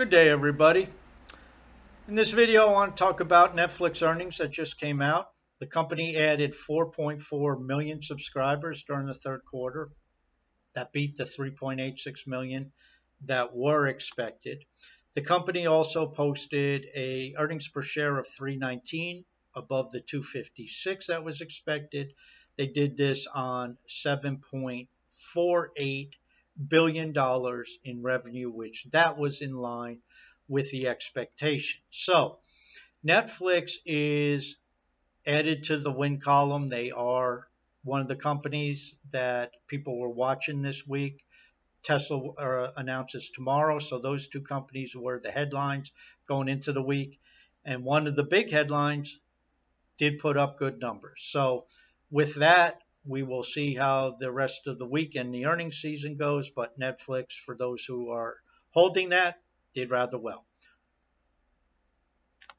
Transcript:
Good day, everybody. In this video, I want to talk about Netflix earnings that just came out. The company added 4.4 million subscribers during the third quarter. That beat the 3.86 million that were expected. The company also posted a earnings per share of 319 above the 256 that was expected. They did this on 7.48 billion dollars in revenue, which that was in line with the expectation. So Netflix is added to the win column. They are one of the companies that people were watching this week. Tesla uh, announces tomorrow, so those two companies were the headlines going into the week. And one of the big headlines did put up good numbers. So with that, we will see how the rest of the week and the earnings season goes. But Netflix, for those who are holding that, did rather well.